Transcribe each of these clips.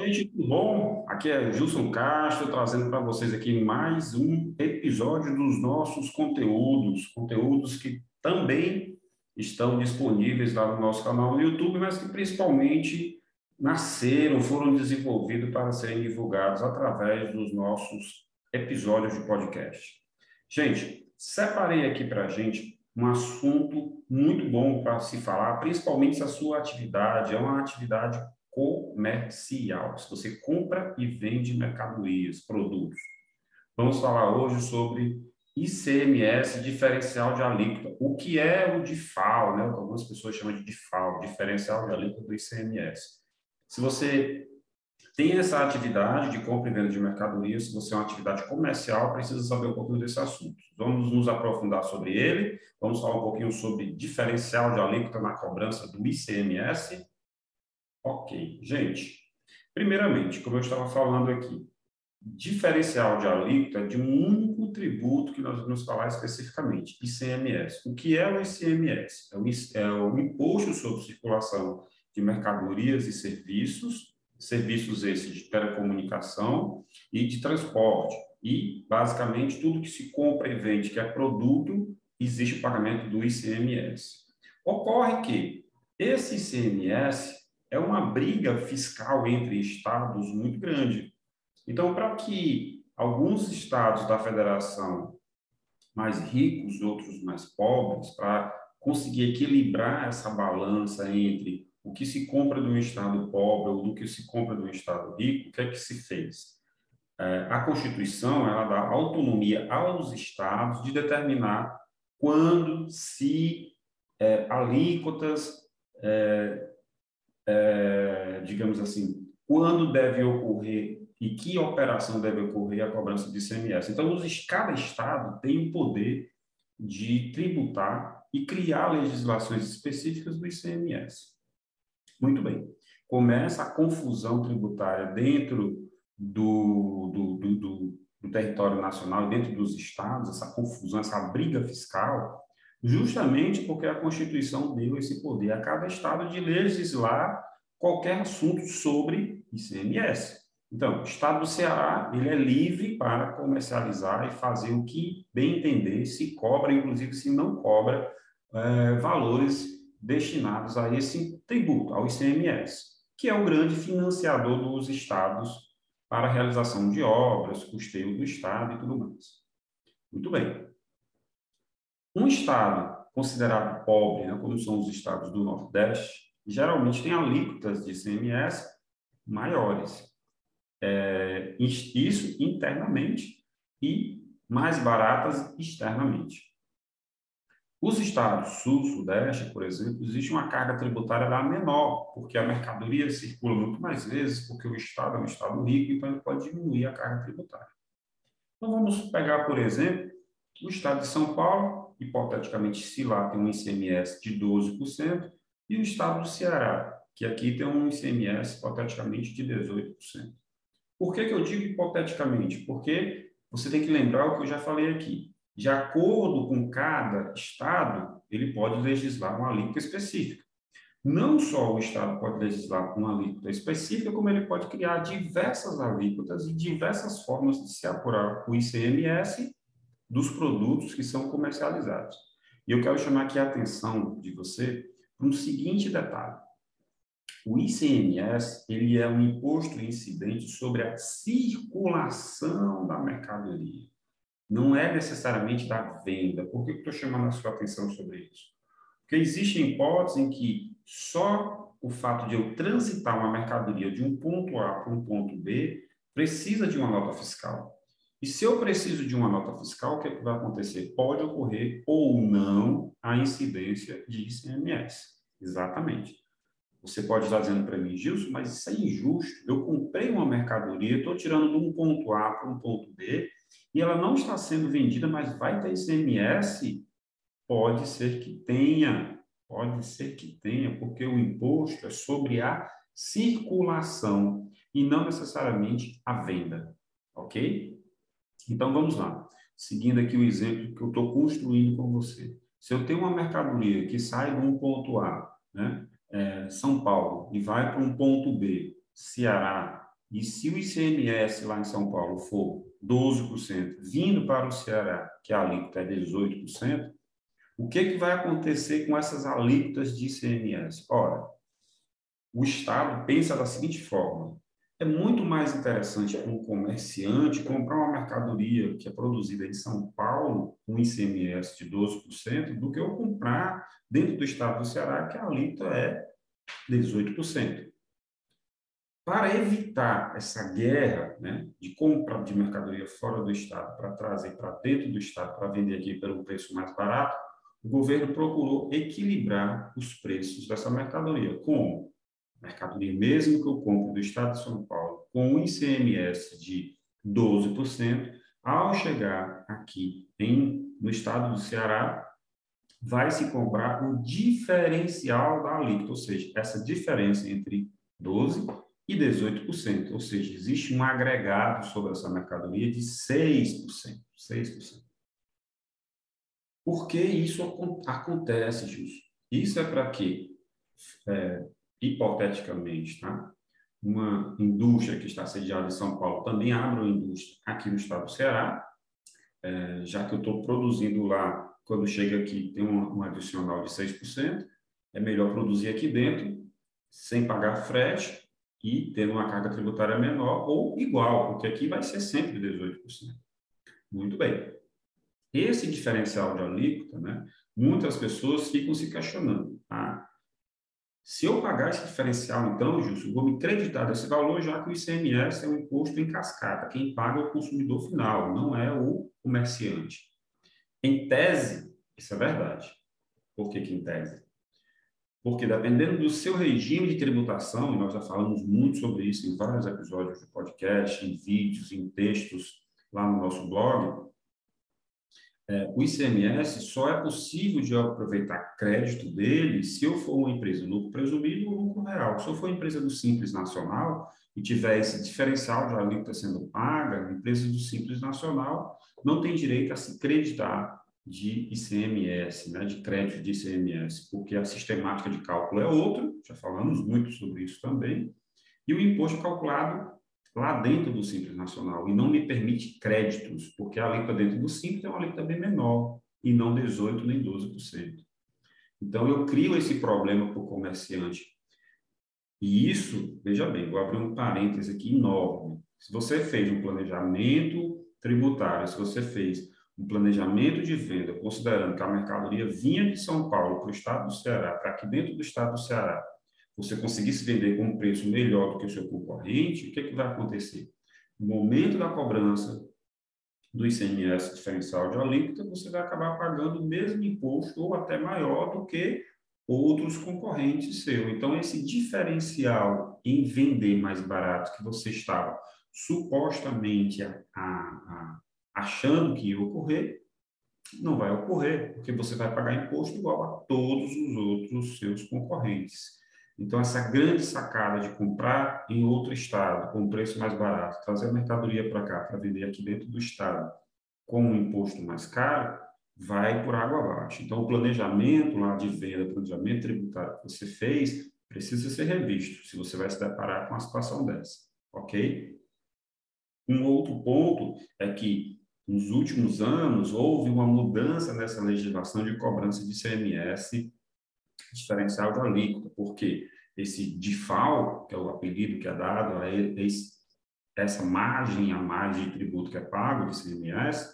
Gente, bom? Aqui é Gilson Castro, trazendo para vocês aqui mais um episódio dos nossos conteúdos, conteúdos que também estão disponíveis lá no nosso canal no YouTube, mas que principalmente nasceram, foram desenvolvidos para serem divulgados através dos nossos episódios de podcast. Gente, separei aqui para a gente um assunto muito bom para se falar, principalmente se a sua atividade é uma atividade comercial, se você compra e vende mercadorias, produtos. Vamos falar hoje sobre ICMS, diferencial de alíquota. O que é o DIFAL, né? O que algumas pessoas chamam de DIFAL, diferencial de alíquota do ICMS. Se você tem essa atividade de compra e venda de mercadorias, se você é uma atividade comercial, precisa saber um pouquinho desse assunto. Vamos nos aprofundar sobre ele, vamos falar um pouquinho sobre diferencial de alíquota na cobrança do ICMS Ok, gente. Primeiramente, como eu estava falando aqui, diferencial de alíquota é de um único tributo que nós vamos falar especificamente, ICMS. O que é o ICMS? É é o Imposto sobre Circulação de Mercadorias e Serviços, serviços esses de telecomunicação e de transporte. E, basicamente, tudo que se compra e vende que é produto, existe o pagamento do ICMS. Ocorre que esse ICMS é uma briga fiscal entre estados muito grande. Então, para que alguns estados da federação mais ricos, outros mais pobres, para conseguir equilibrar essa balança entre o que se compra de um estado pobre ou do que se compra de um estado rico, o que é que se fez? É, a Constituição ela dá autonomia aos estados de determinar quando, se é, alíquotas é, é, digamos assim, quando deve ocorrer e que operação deve ocorrer a cobrança de ICMS. Então, cada estado tem o poder de tributar e criar legislações específicas do ICMS. Muito bem. Começa a confusão tributária dentro do, do, do, do, território nacional, dentro dos estados, essa confusão, essa briga fiscal, justamente porque a Constituição deu esse poder a cada estado de legislar qualquer assunto sobre ICMS. Então, o estado do Ceará, ele é livre para comercializar e fazer o que bem entender, se cobra, inclusive se não cobra, é, valores destinados a esse tributo, ao ICMS, que é o grande financiador dos estados para a realização de obras, custeio do estado e tudo mais. Muito bem. Um estado considerado pobre, né, como são os estados do Nordeste, geralmente tem alíquotas de ICMS maiores. É, isso internamente e mais baratas externamente. Os estados sul, sudeste, por exemplo, existe uma carga tributária lá menor, porque a mercadoria circula muito mais vezes, porque o estado é um estado rico, então ele pode diminuir a carga tributária. Então vamos pegar, por exemplo, o estado de São Paulo, hipoteticamente, se lá tem um ICMS de 12%, e o estado do Ceará, que aqui tem um ICMS hipoteticamente de 18%. Por que, que eu digo hipoteticamente? Porque você tem que lembrar o que eu já falei aqui. De acordo com cada estado, ele pode legislar uma alíquota específica. Não só o Estado pode legislar uma alíquota específica, como ele pode criar diversas alíquotas e diversas formas de se apurar o ICMS dos produtos que são comercializados. E eu quero chamar aqui a atenção de você para um seguinte detalhe. O ICMS, ele é um imposto incidente sobre a circulação da mercadoria. Não é necessariamente da venda. Por que eu estou chamando a sua atenção sobre isso? Porque existem hipóteses em que só o fato de eu transitar uma mercadoria de um ponto A para um ponto B precisa de uma nota fiscal. E se eu preciso de uma nota fiscal, o que, é que vai acontecer? Pode ocorrer ou não a incidência de ICMS. Exatamente. Você pode estar dizendo para mim, Gilson, mas isso é injusto. Eu comprei uma mercadoria, estou tirando de um ponto A para um ponto B, e ela não está sendo vendida, mas vai ter ICMS? Pode ser que tenha, pode ser que tenha, porque o imposto é sobre a circulação e não necessariamente a venda, ok? Então, vamos lá. Seguindo aqui o exemplo que eu estou construindo com você. Se eu tenho uma mercadoria que sai de um ponto A, né, é, São Paulo, e vai para um ponto B, Ceará, E se o ICMS lá em São Paulo for 12%, vindo para o Ceará, que a alíquota é 18%, o que, que vai acontecer com essas alíquotas de ICMS? Ora, o Estado pensa da seguinte forma: é muito mais interessante para um comerciante comprar uma mercadoria que é produzida em São Paulo com ICMS de 12% do que eu comprar dentro do estado do Ceará, que a alíquota é 18%. Para evitar essa guerra né, de compra de mercadoria fora do estado para trazer para dentro do estado para vender aqui pelo preço mais barato, o governo procurou equilibrar os preços dessa mercadoria. Como? Mercadoria, mesmo que eu compre do Estado de São Paulo, com um ICMS de 12%, ao chegar aqui em, no estado do Ceará, vai se cobrar o diferencial da alíquota, ou seja, essa diferença entre 12% e 18%, ou seja, existe um agregado sobre essa mercadoria de 6%. 6%. Por que isso acontece, Justo? Isso é para quê? É, hipoteticamente, tá? uma indústria que está sediada em São Paulo também abre uma indústria aqui no estado do Ceará, é, já que eu estou produzindo lá, quando chega aqui tem um, um adicional de 6%, é melhor produzir aqui dentro, sem pagar frete e ter uma carga tributária menor ou igual, porque aqui vai ser sempre 18%. Muito bem. Esse diferencial de alíquota, né, muitas pessoas ficam se questionando. Ah, se eu pagar esse diferencial, então, Justo, vou me creditar desse valor, já que o ICMS é um imposto em cascata. Quem paga é o consumidor final, não é o comerciante. Em tese, isso é verdade. Por que, que em tese? Porque dependendo do seu regime de tributação, e nós já falamos muito sobre isso em vários episódios do podcast, em vídeos, em textos lá no nosso blog, é, o ICMS só é possível de aproveitar crédito dele se eu for uma empresa lucro presumido ou lucro real. Se eu for empresa do Simples Nacional e tiver esse diferencial de alíquota sendo paga, a empresa do Simples Nacional não tem direito a se creditar de ICMS, né, de crédito de ICMS, porque a sistemática de cálculo é outra, já falamos muito sobre isso também, e o imposto calculado lá dentro do Simples Nacional e não me permite créditos, porque a alíquota dentro do Simples é uma alíquota bem menor e não 18% nem 12%. Então, eu crio esse problema para o comerciante. E isso, veja bem, vou abrir um parêntese aqui enorme. Se você fez um planejamento tributário, se você fez um planejamento de venda, considerando que a mercadoria vinha de São Paulo para o estado do Ceará, para aqui dentro do estado do Ceará, você conseguisse vender com um preço melhor do que o seu concorrente, o que, é que vai acontecer? No momento da cobrança do ICMS diferencial de alíquota, você vai acabar pagando o mesmo imposto ou até maior do que outros concorrentes seus. Então, esse diferencial em vender mais barato que você estava supostamente a, a, a, achando que ia ocorrer, não vai ocorrer, porque você vai pagar imposto igual a todos os outros seus concorrentes. Então, essa grande sacada de comprar em outro estado com um preço mais barato, trazer a mercadoria para cá para vender aqui dentro do estado com um imposto mais caro, vai por água abaixo. Então, o planejamento lá de venda, planejamento tributário que você fez, precisa ser revisto se você vai se deparar com uma situação dessa, ok? Um outro ponto é que, nos últimos anos, houve uma mudança nessa legislação de cobrança de CMS diferencial de alíquota, porque esse DIFAL, que é o apelido que é dado a essa margem a mais de tributo que é pago de CMS,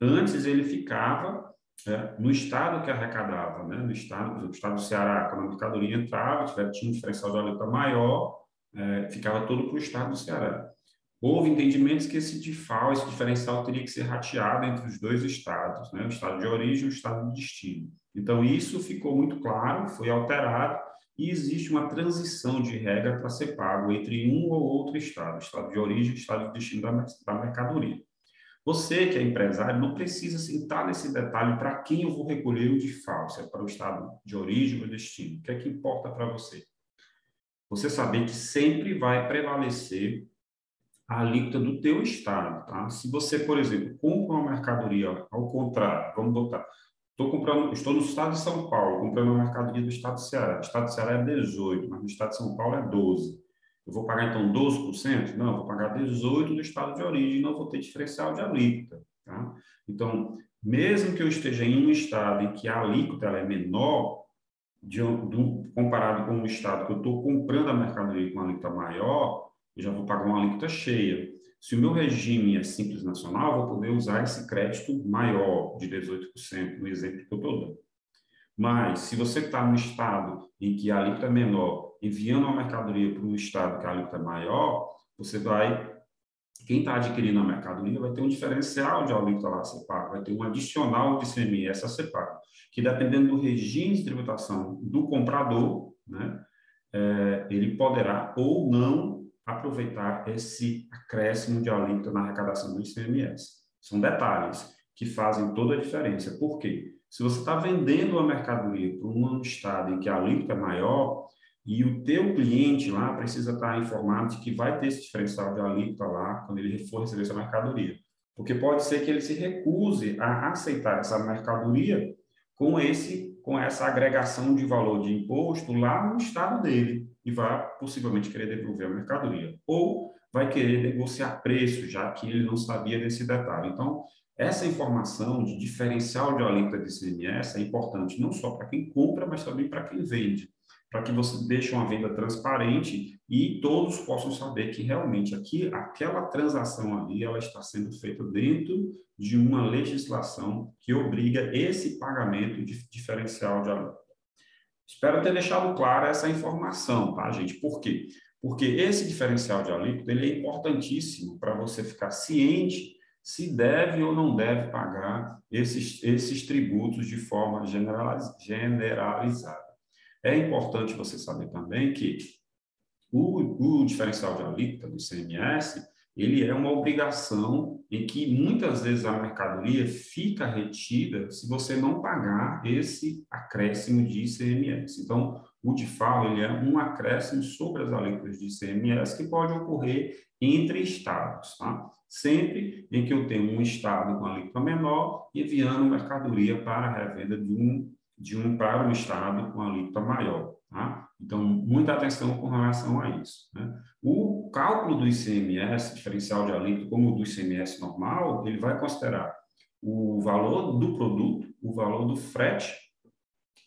antes ele ficava é, no estado que arrecadava, né? no estado, por estado do Ceará, quando a mercadoria entrava, tinha um diferencial de alíquota maior, é, ficava todo para o estado do Ceará. Houve entendimentos que esse DIFAL, esse diferencial, teria que ser rateado entre os dois estados, né? o estado de origem e o estado de destino. Então, isso ficou muito claro, foi alterado, e existe uma transição de regra para ser pago entre um ou outro estado, estado de origem e estado de destino da, da mercadoria. Você que é empresário não precisa sentar nesse detalhe para quem eu vou recolher o DIFAL, se é para o estado de origem ou destino. O que é que importa para você? Você saber que sempre vai prevalecer a alíquota do teu estado, tá? Se você, por exemplo, compra uma mercadoria ao contrário, vamos botar, estou comprando, estou no estado de São Paulo, comprando uma mercadoria do estado do Ceará. O estado do Ceará é 18, mas no estado de São Paulo é 12. Eu vou pagar, então, 12%? Não, eu vou pagar 18% no estado de origem, não vou ter diferencial de alíquota. Tá? Então, mesmo que eu esteja em um estado em que a alíquota é menor, de, do, comparado com um estado que eu estou comprando a mercadoria com uma alíquota maior, eu já vou pagar uma alíquota cheia. Se o meu regime é simples nacional, eu vou poder usar esse crédito maior, de 18%, no exemplo que eu estou dando. Mas, se você está no estado em que a alíquota é menor, enviando uma mercadoria para um estado que a alíquota é maior, você vai. Quem está adquirindo a mercadoria vai ter um diferencial de alíquota lá a ser pago, vai ter um adicional de CMS a ser pago, que dependendo do regime de tributação do comprador, né, é, ele poderá ou não aproveitar esse acréscimo de alíquota na arrecadação do ICMS. São detalhes que fazem toda a diferença. Por quê? Se você está vendendo uma mercadoria para um estado em que a alíquota é maior e o teu cliente lá precisa estar tá informado de que vai ter esse diferencial de alíquota lá quando ele for receber essa mercadoria. Porque pode ser que ele se recuse a aceitar essa mercadoria com esse com essa agregação de valor de imposto lá no estado dele e vai possivelmente querer devolver a mercadoria. Ou vai querer negociar preço, já que ele não sabia desse detalhe. Então, essa informação de diferencial de alíquota de ICMS é importante não só para quem compra, mas também para quem vende, para que você deixe uma venda transparente e todos possam saber que realmente aqui aquela transação ali ela está sendo feita dentro de uma legislação que obriga esse pagamento de diferencial de alíquota. Espero ter deixado clara essa informação, tá, gente? Por quê? Porque esse diferencial de alíquota ele é importantíssimo para você ficar ciente se deve ou não deve pagar esses, esses tributos de forma generalizada. É importante você saber também que o, o diferencial de alíquota do ICMS ele é uma obrigação em que muitas vezes a mercadoria fica retida se você não pagar esse acréscimo de ICMS. Então, o DIFAL ele é um acréscimo sobre as alíquotas de ICMS que pode ocorrer entre estados, tá? Sempre em que eu tenho um estado com alíquota menor enviando mercadoria para a revenda de um, de um para um estado com alíquota maior, tá? Então, muita atenção com relação a isso. Né? O cálculo do ICMS, diferencial de alíquota, como o do ICMS normal, ele vai considerar o valor do produto, o valor do frete.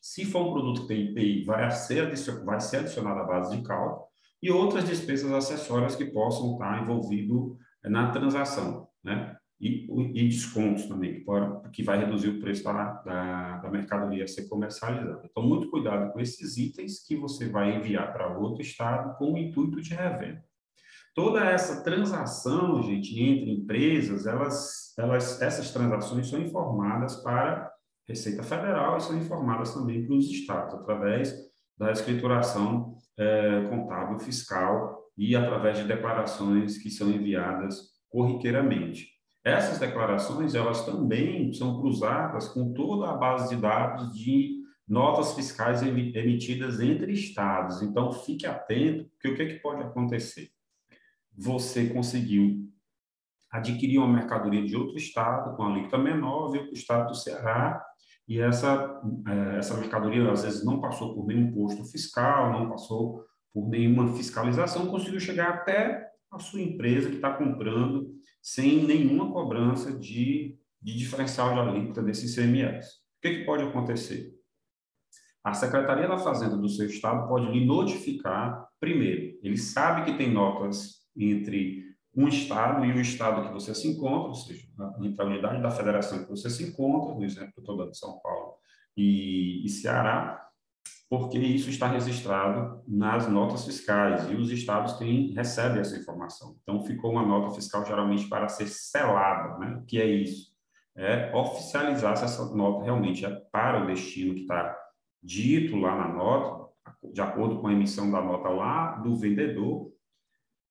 Se for um produto que tem IPI, vai ser, vai ser adicionado à base de cálculo e outras despesas acessórias que possam estar envolvidas na transação. Né? E, e descontos também, que, pode, que vai reduzir o preço da, da, da, mercadoria a ser comercializada. Então, muito cuidado com esses itens que você vai enviar para outro estado com o intuito de revenda. Toda essa transação, gente, entre empresas, elas, elas, essas transações são informadas para Receita Federal e são informadas também para os estados, através da escrituração é, contábil fiscal e através de declarações que são enviadas corriqueiramente. Essas declarações, elas também são cruzadas com toda a base de dados de notas fiscais emitidas entre estados. Então, fique atento, porque o que, é que pode acontecer? Você conseguiu adquirir uma mercadoria de outro estado com alíquota menor, veio para o estado do Ceará, e essa, eh, essa mercadoria, às vezes, não passou por nenhum posto fiscal, não passou por nenhuma fiscalização, conseguiu chegar até a sua empresa que está comprando sem nenhuma cobrança de, de diferencial de alíquota desse ICMS. O que, que pode acontecer? A Secretaria da Fazenda do seu estado pode lhe notificar, primeiro, ele sabe que tem notas entre um estado e o estado que você se encontra, ou seja, entre a unidade da federação que você se encontra, no exemplo que eu estou dando São Paulo e, e Ceará, porque isso está registrado nas notas fiscais e os estados têm, recebem essa informação. Então, ficou uma nota fiscal geralmente para ser selada. Né? O que é isso? É oficializar se essa nota realmente é para o destino que está dito lá na nota, de acordo com a emissão da nota lá do vendedor,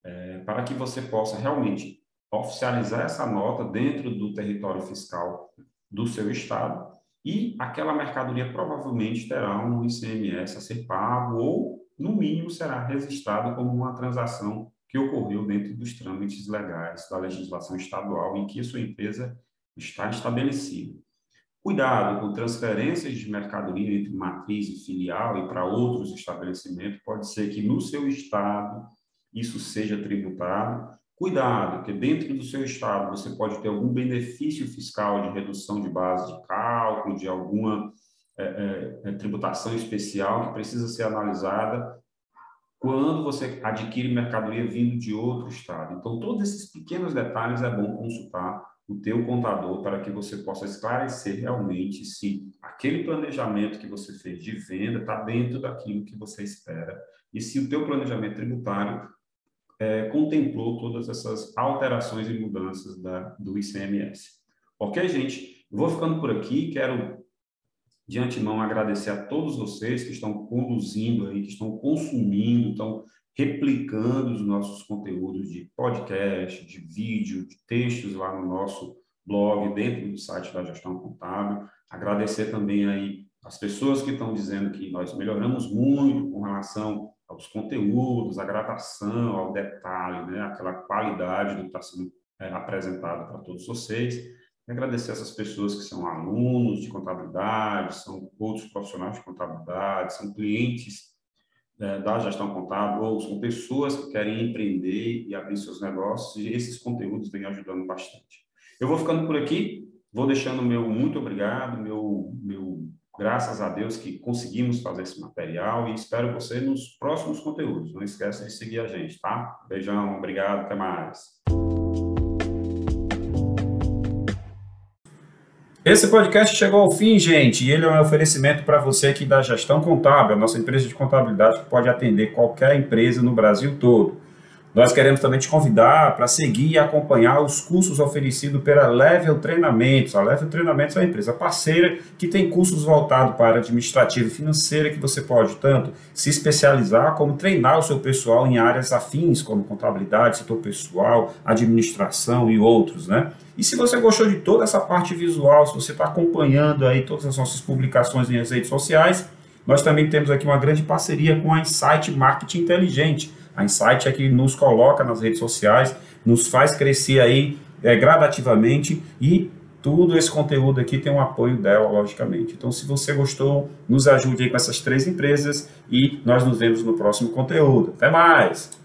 é, para que você possa realmente oficializar essa nota dentro do território fiscal do seu estado e aquela mercadoria provavelmente terá um ICMS a ser pago ou, no mínimo, será registrado como uma transação que ocorreu dentro dos trâmites legais da legislação estadual em que a sua empresa está estabelecida. Cuidado com transferências de mercadoria entre matriz e filial e para outros estabelecimentos. Pode ser que no seu estado isso seja tributado. Cuidado, porque dentro do seu estado você pode ter algum benefício fiscal de redução de base de cálculo, de alguma é, é, é tributação especial que precisa ser analisada quando você adquire mercadoria vindo de outro estado. Então, todos esses pequenos detalhes é bom consultar o teu contador para que você possa esclarecer realmente se aquele planejamento que você fez de venda está dentro daquilo que você espera e se o teu planejamento tributário é, contemplou todas essas alterações e mudanças da, do ICMS. Ok, gente? Vou ficando por aqui. Quero de antemão agradecer a todos vocês que estão conduzindo aí, que estão consumindo, estão replicando os nossos conteúdos de podcast, de vídeo, de textos lá no nosso blog, dentro do site da Gestão Contábil. Agradecer também aí as pessoas que estão dizendo que nós melhoramos muito com relação aos conteúdos, à gravação, ao detalhe, né? aquela qualidade do que está sendo é, apresentado para todos vocês. E agradecer essas pessoas que são alunos de contabilidade, são outros profissionais de contabilidade, são clientes é, da gestão contábil, ou são pessoas que querem empreender e abrir seus negócios, e esses conteúdos vêm ajudando bastante. Eu vou ficando por aqui, vou deixando meu muito obrigado, meu, meu graças a Deus que conseguimos fazer esse material e espero você nos próximos conteúdos. Não esqueça de seguir a gente, tá? Beijão, obrigado, até mais. Esse podcast chegou ao fim, gente, e ele é um oferecimento para você aqui da Gestão Contábil, a nossa empresa de contabilidade que pode atender qualquer empresa no Brasil todo. Nós queremos também te convidar para seguir e acompanhar os cursos oferecidos pela Level Treinamentos. A Level Treinamentos é uma empresa parceira que tem cursos voltados para administrativa e financeira que você pode tanto se especializar como treinar o seu pessoal em áreas afins, como contabilidade, setor pessoal, administração e outros, né? E se você gostou de toda essa parte visual, se você está acompanhando aí todas as nossas publicações nas redes sociais, nós também temos aqui uma grande parceria com a Insight Marketing Inteligente a Insight é que nos coloca nas redes sociais, nos faz crescer aí é, gradativamente e tudo esse conteúdo aqui tem um apoio dela, logicamente. Então, se você gostou, nos ajude aí com essas três empresas e nós nos vemos no próximo conteúdo. Até mais!